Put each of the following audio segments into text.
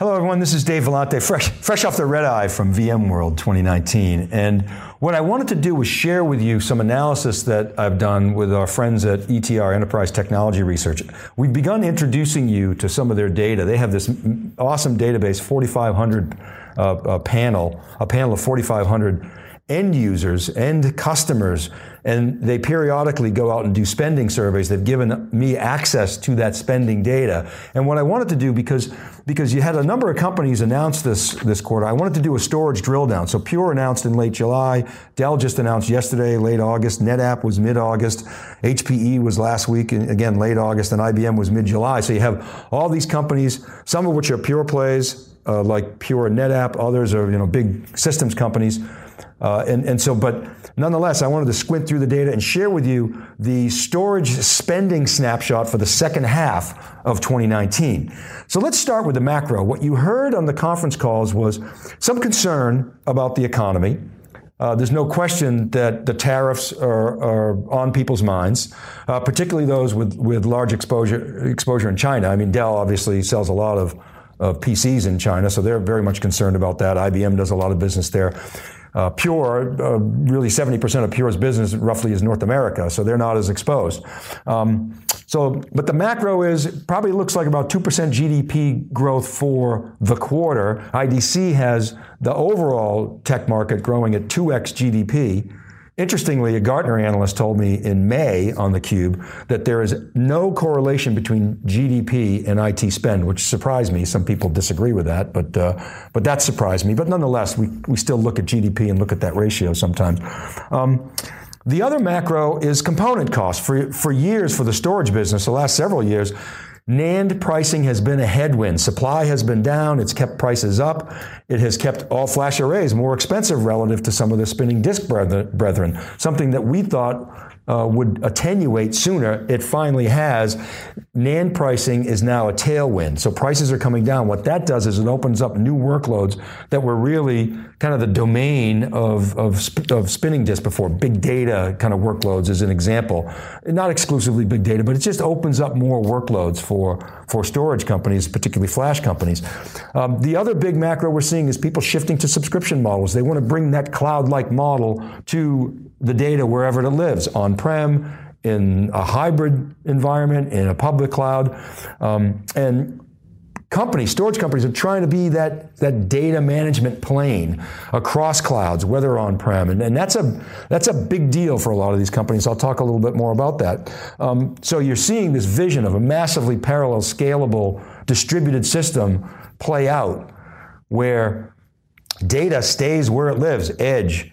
Hello, everyone. This is Dave Vellante, fresh, fresh off the red eye from VMworld 2019. And what I wanted to do was share with you some analysis that I've done with our friends at ETR, Enterprise Technology Research. We've begun introducing you to some of their data. They have this awesome database, 4,500 uh, panel, a panel of 4,500 end users, end customers, and they periodically go out and do spending surveys. They've given me access to that spending data. And what I wanted to do, because, because you had a number of companies announce this, this quarter, I wanted to do a storage drill down. So Pure announced in late July, Dell just announced yesterday, late August, NetApp was mid-August, HPE was last week, again, late August, and IBM was mid-July. So you have all these companies, some of which are pure plays, uh, like Pure NetApp, others are, you know, big systems companies. Uh, and, and so, but nonetheless, I wanted to squint through the data and share with you the storage spending snapshot for the second half of 2019. So let's start with the macro. What you heard on the conference calls was some concern about the economy. Uh, there's no question that the tariffs are, are on people's minds, uh, particularly those with, with large exposure exposure in China. I mean, Dell obviously sells a lot of, of PCs in China, so they're very much concerned about that. IBM does a lot of business there. Uh, Pure, uh, really 70% of Pure's business roughly is North America, so they're not as exposed. Um, so, but the macro is probably looks like about 2% GDP growth for the quarter. IDC has the overall tech market growing at 2x GDP. Interestingly, a Gartner analyst told me in May on theCUBE that there is no correlation between GDP and IT spend, which surprised me. Some people disagree with that, but, uh, but that surprised me. But nonetheless, we, we still look at GDP and look at that ratio sometimes. Um, the other macro is component costs. For, for years, for the storage business, the last several years, NAND pricing has been a headwind. Supply has been down. It's kept prices up. It has kept all flash arrays more expensive relative to some of the spinning disk brethren, something that we thought uh, would attenuate sooner. It finally has. NAND pricing is now a tailwind. So prices are coming down. What that does is it opens up new workloads that were really kind of the domain of, of, of spinning disk before. Big data kind of workloads is an example. Not exclusively big data, but it just opens up more workloads for, for storage companies, particularly flash companies. Um, the other big macro we're seeing is people shifting to subscription models. They want to bring that cloud-like model to the data wherever it lives, on-prem, in a hybrid environment, in a public cloud. Um, and companies, storage companies are trying to be that, that data management plane across clouds, whether on-prem. And, and that's, a, that's a big deal for a lot of these companies. I'll talk a little bit more about that. Um, so you're seeing this vision of a massively parallel, scalable, distributed system play out where data stays where it lives, edge,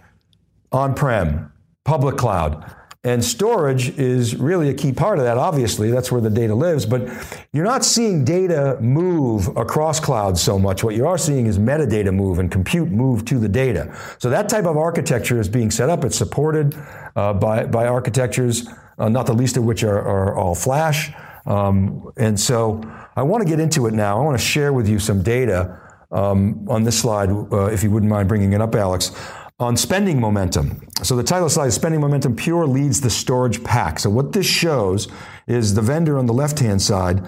on-prem, public cloud. And storage is really a key part of that, obviously. That's where the data lives. But you're not seeing data move across clouds so much. What you are seeing is metadata move and compute move to the data. So that type of architecture is being set up. It's supported uh, by, by architectures, uh, not the least of which are, are all flash. Um, and so I want to get into it now. I want to share with you some data um, on this slide, uh, if you wouldn't mind bringing it up, Alex on spending momentum. So the title slide is Spending Momentum Pure leads the storage pack. So what this shows is the vendor on the left-hand side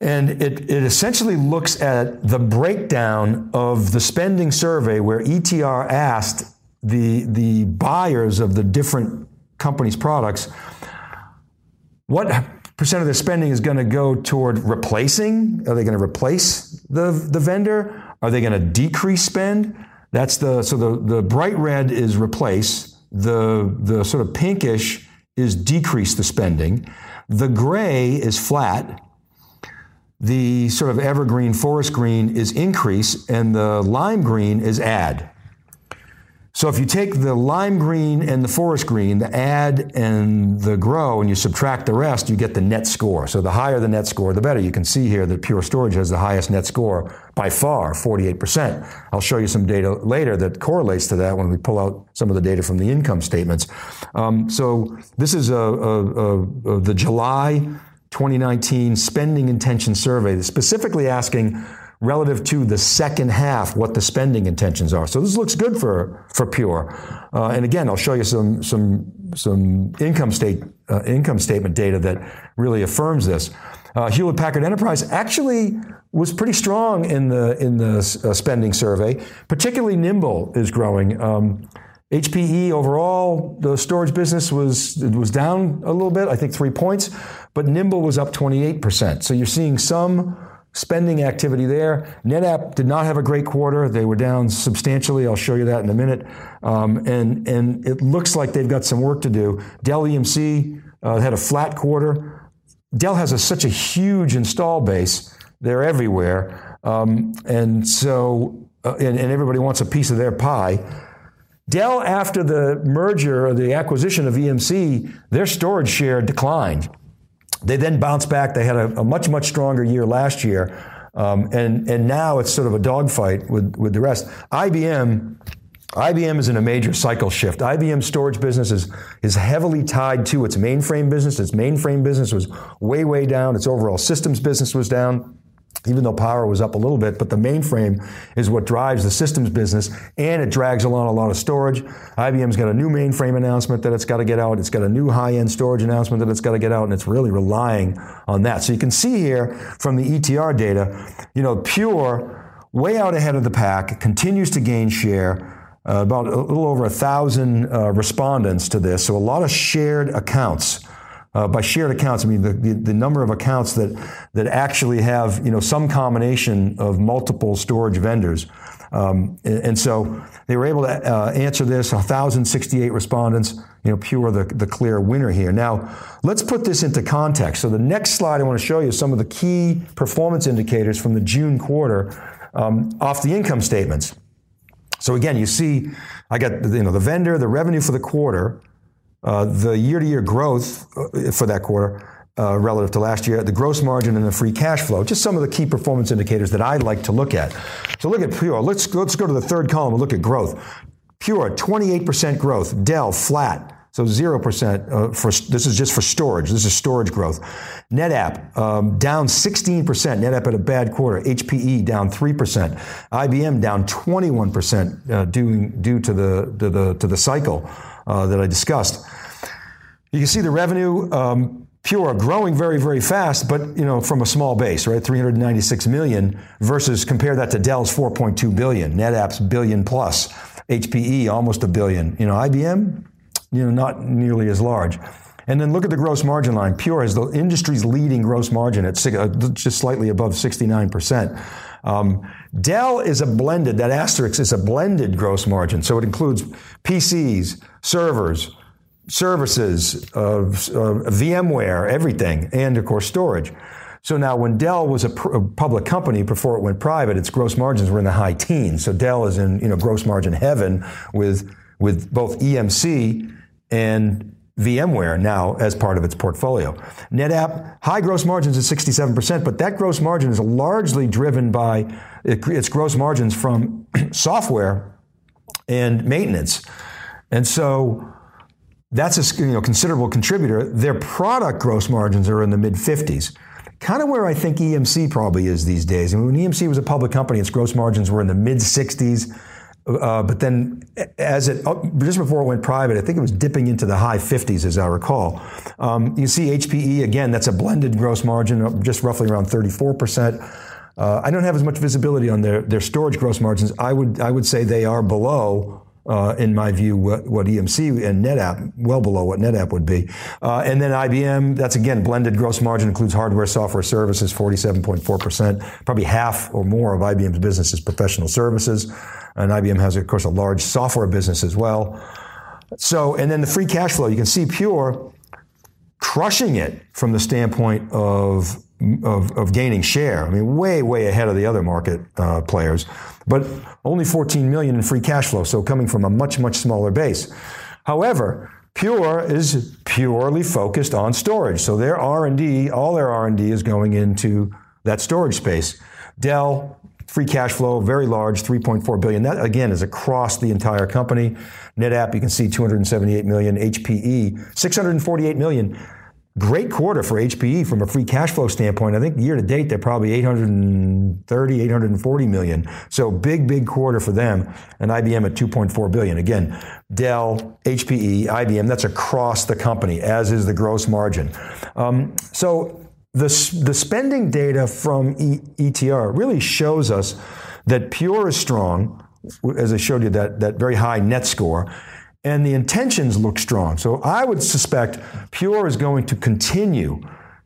and it, it essentially looks at the breakdown of the spending survey where ETR asked the, the buyers of the different companies' products what percent of their spending is going to go toward replacing? Are they going to replace the, the vendor? Are they going to decrease spend? That's the so the, the bright red is replace, the the sort of pinkish is decrease the spending, the gray is flat, the sort of evergreen forest green is increase, and the lime green is add. So if you take the lime green and the forest green, the add and the grow, and you subtract the rest, you get the net score. So the higher the net score, the better. You can see here that Pure Storage has the highest net score by far, 48%. I'll show you some data later that correlates to that when we pull out some of the data from the income statements. Um, so this is a, a, a, the July 2019 spending intention survey, specifically asking relative to the second half what the spending intentions are. So this looks good for for Pure. Uh, and again, I'll show you some some some income state uh, income statement data that really affirms this. Uh, Hewlett Packard Enterprise actually was pretty strong in the in the uh, spending survey. Particularly Nimble is growing. Um, HPE overall, the storage business was was down a little bit, I think three points, but Nimble was up 28%. So you're seeing some spending activity there. NetApp did not have a great quarter. They were down substantially. I'll show you that in a minute. Um, and, and it looks like they've got some work to do. Dell EMC uh, had a flat quarter. Dell has a, such a huge install base. They're everywhere. Um, and so, uh, and, and everybody wants a piece of their pie. Dell, after the merger or the acquisition of EMC, their storage share declined. They then bounced back. They had a, a much, much stronger year last year. Um, and, and now it's sort of a dogfight with, with the rest. IBM, IBM is in a major cycle shift. IBM storage business is, is heavily tied to its mainframe business. Its mainframe business was way, way down. Its overall systems business was down even though power was up a little bit, but the mainframe is what drives the systems business and it drags along a lot of storage. IBM's got a new mainframe announcement that it's got to get out. It's got a new high-end storage announcement that it's got to get out and it's really relying on that. So you can see here from the ETR data, you know, Pure way out ahead of the pack, continues to gain share. Uh, about a little over a thousand uh, respondents to this, so a lot of shared accounts. Uh, by shared accounts, I mean the, the, the, number of accounts that, that actually have you know, some combination of multiple storage vendors. Um, and, and, so they were able to uh, answer this, 1,068 respondents, you know, Pure the, the clear winner here. Now, let's put this into context. So the next slide I want to show you some of the key performance indicators from the June quarter um, off the income statements. So again, you see, I got you know the vendor, the revenue for the quarter, the year-to-year growth uh, for that quarter uh, relative to last year, the gross margin and the free cash flow, just some of the key performance indicators that I like to look at. So look at Pure. Let's, let's go to the third column and look at growth. Pure, 28% growth. Dell, flat. So 0% uh, for, this is just for storage. This is storage growth. NetApp, um, down 16%. NetApp had a bad quarter. HPE down 3%. IBM down 21% uh, due, due to the, to the, to the cycle uh, that I discussed. You can see the revenue, um, Pure, growing very, very fast, but you know from a small base, right? 396 million versus compare that to Dell's 4.2 billion, NetApp's billion plus, HPE almost a billion. You know, IBM, you know, not nearly as large. And then look at the gross margin line. Pure has the industry's leading gross margin at uh, just slightly above 69%. Um, Dell is a blended, that asterisk is a blended gross margin. So it includes PCs, servers, services, uh, uh, VMware, everything, and of course storage. So now when Dell was a, pr- a, public company before it went private, its gross margins were in the high teens. So Dell is in, you know, gross margin heaven with, with both EMC and VMware now as part of its portfolio. NetApp, high gross margins at 67%, but that gross margin is largely driven by its gross margins from software and maintenance. And so that's a you know, considerable contributor. Their product gross margins are in the mid 50s. Kind of where I think EMC probably is these days. I mean, when EMC was a public company, its gross margins were in the mid 60s. Uh, but then, as it oh, just before it went private, I think it was dipping into the high 50s, as I recall. Um, you see HPE again; that's a blended gross margin, just roughly around 34 percent. Uh, I don't have as much visibility on their their storage gross margins. I would I would say they are below. Uh, in my view, what, what, EMC and NetApp, well below what NetApp would be. Uh, and then IBM, that's again blended gross margin, includes hardware, software, services, 47.4%. Probably half or more of IBM's business is professional services. And IBM has, of course, a large software business as well. So, and then the free cash flow, you can see Pure crushing it from the standpoint of, of, of gaining share. I mean, way, way ahead of the other market uh, players, but only 14 million in free cash flow, so coming from a much, much smaller base. However, Pure is purely focused on storage. So their R&D, all their R&D is going into that storage space. Dell, Free cash flow, very large, 3.4 billion. That again is across the entire company. NetApp, you can see 278 million. HPE, 648 million. Great quarter for HPE from a free cash flow standpoint. I think year to date they're probably 830, 840 million. So big, big quarter for them. And IBM at 2.4 billion. Again, Dell, HPE, IBM. That's across the company, as is the gross margin. Um, so the, the spending data from e, ETR really shows us that Pure is strong, as I showed you that, that very high net score, and the intentions look strong. So I would suspect Pure is going to continue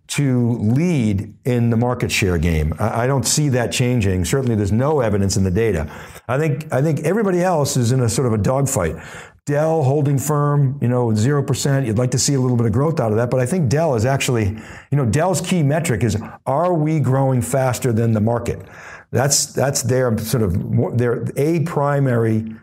to lead in the market share game. I, don't see that changing. Certainly, there's no evidence in the data. I think I think everybody else is in a sort of a dogfight. Dell holding firm, you know, 0%. You'd like to see a little bit of growth out of that, but I think Dell is actually, you know, Dell's key metric is are we growing faster than the market? That's that's their sort of their a primary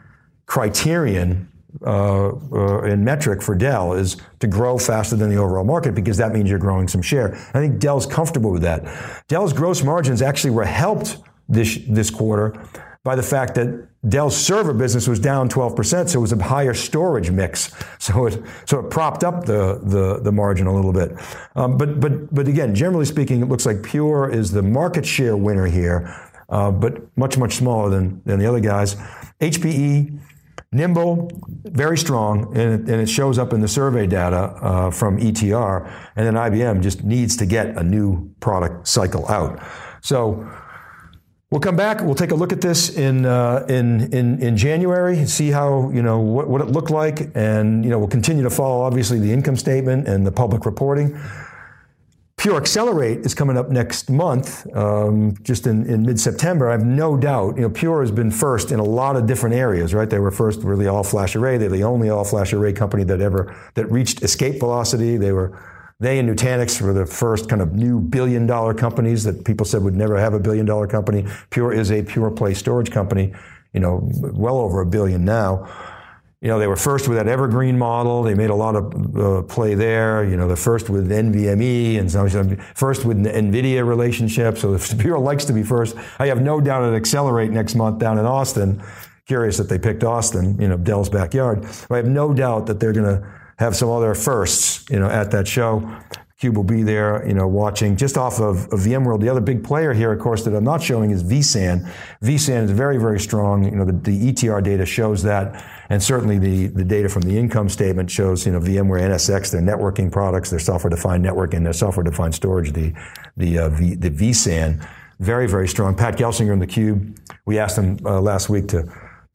criterion uh, uh, and metric for Dell is to grow faster than the overall market because that means you're growing some share. I think Dell's comfortable with that. Dell's gross margins actually were helped this this quarter by the fact that Dell's server business was down 12%, so it was a higher storage mix. So it, so it propped up the, the, the margin a little bit. Um, but, but, but again, generally speaking, it looks like Pure is the market share winner here, uh, but much, much smaller than, than the other guys. HPE, nimble, very strong, and it, and it shows up in the survey data uh, from ETR, and then IBM just needs to get a new product cycle out. So, We'll come back. We'll take a look at this in uh, in, in in January. See how you know what, what it looked like, and you know we'll continue to follow obviously the income statement and the public reporting. Pure Accelerate is coming up next month, um, just in, in mid-September. I have no doubt. You know, Pure has been first in a lot of different areas, right? They were first really all-flash array. They're the only all-flash array company that ever that reached escape velocity. They were they and Nutanix were the first kind of new billion dollar companies that people said would never have a billion dollar company. Pure is a pure play storage company, you know, well over a billion now. You know, they were first with that Evergreen model. They made a lot of uh, play there. You know, the first with NVMe and some, first with NVIDIA relationship. So the Pure likes to be first. I have no doubt at Accelerate next month down in Austin. Curious that they picked Austin, you know, Dell's backyard. But I have no doubt that they're going to have some other firsts, you know, at that show. Cube will be there, you know, watching just off of, of VMworld. The other big player here, of course, that I'm not showing is vSAN. vSAN is very, very strong. You know, the, the ETR data shows that, and certainly the, the data from the income statement shows, you know, VMware NSX, their networking products, their software-defined network, and their software-defined storage, the the uh, v, the vSAN, very, very strong. Pat Gelsinger in the Cube. We asked him uh, last week to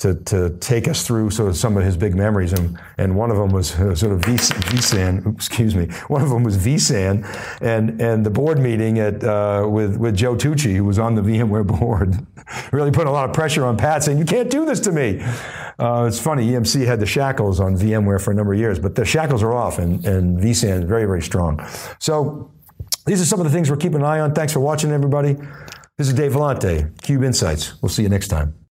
to, to take us through sort of some of his big memories. And, and one of them was uh, sort of v, vSAN, excuse me, one of them was vSAN and, and the board meeting at, uh, with, with Joe Tucci, who was on the VMware board, really put a lot of pressure on Pat saying, you can't do this to me. Uh, it's funny, EMC had the shackles on VMware for a number of years, but the shackles are off and, and vSAN is very, very strong. So these are some of the things we're keeping an eye on. Thanks for watching, everybody. This is Dave Vellante, Cube Insights. We'll see you next time.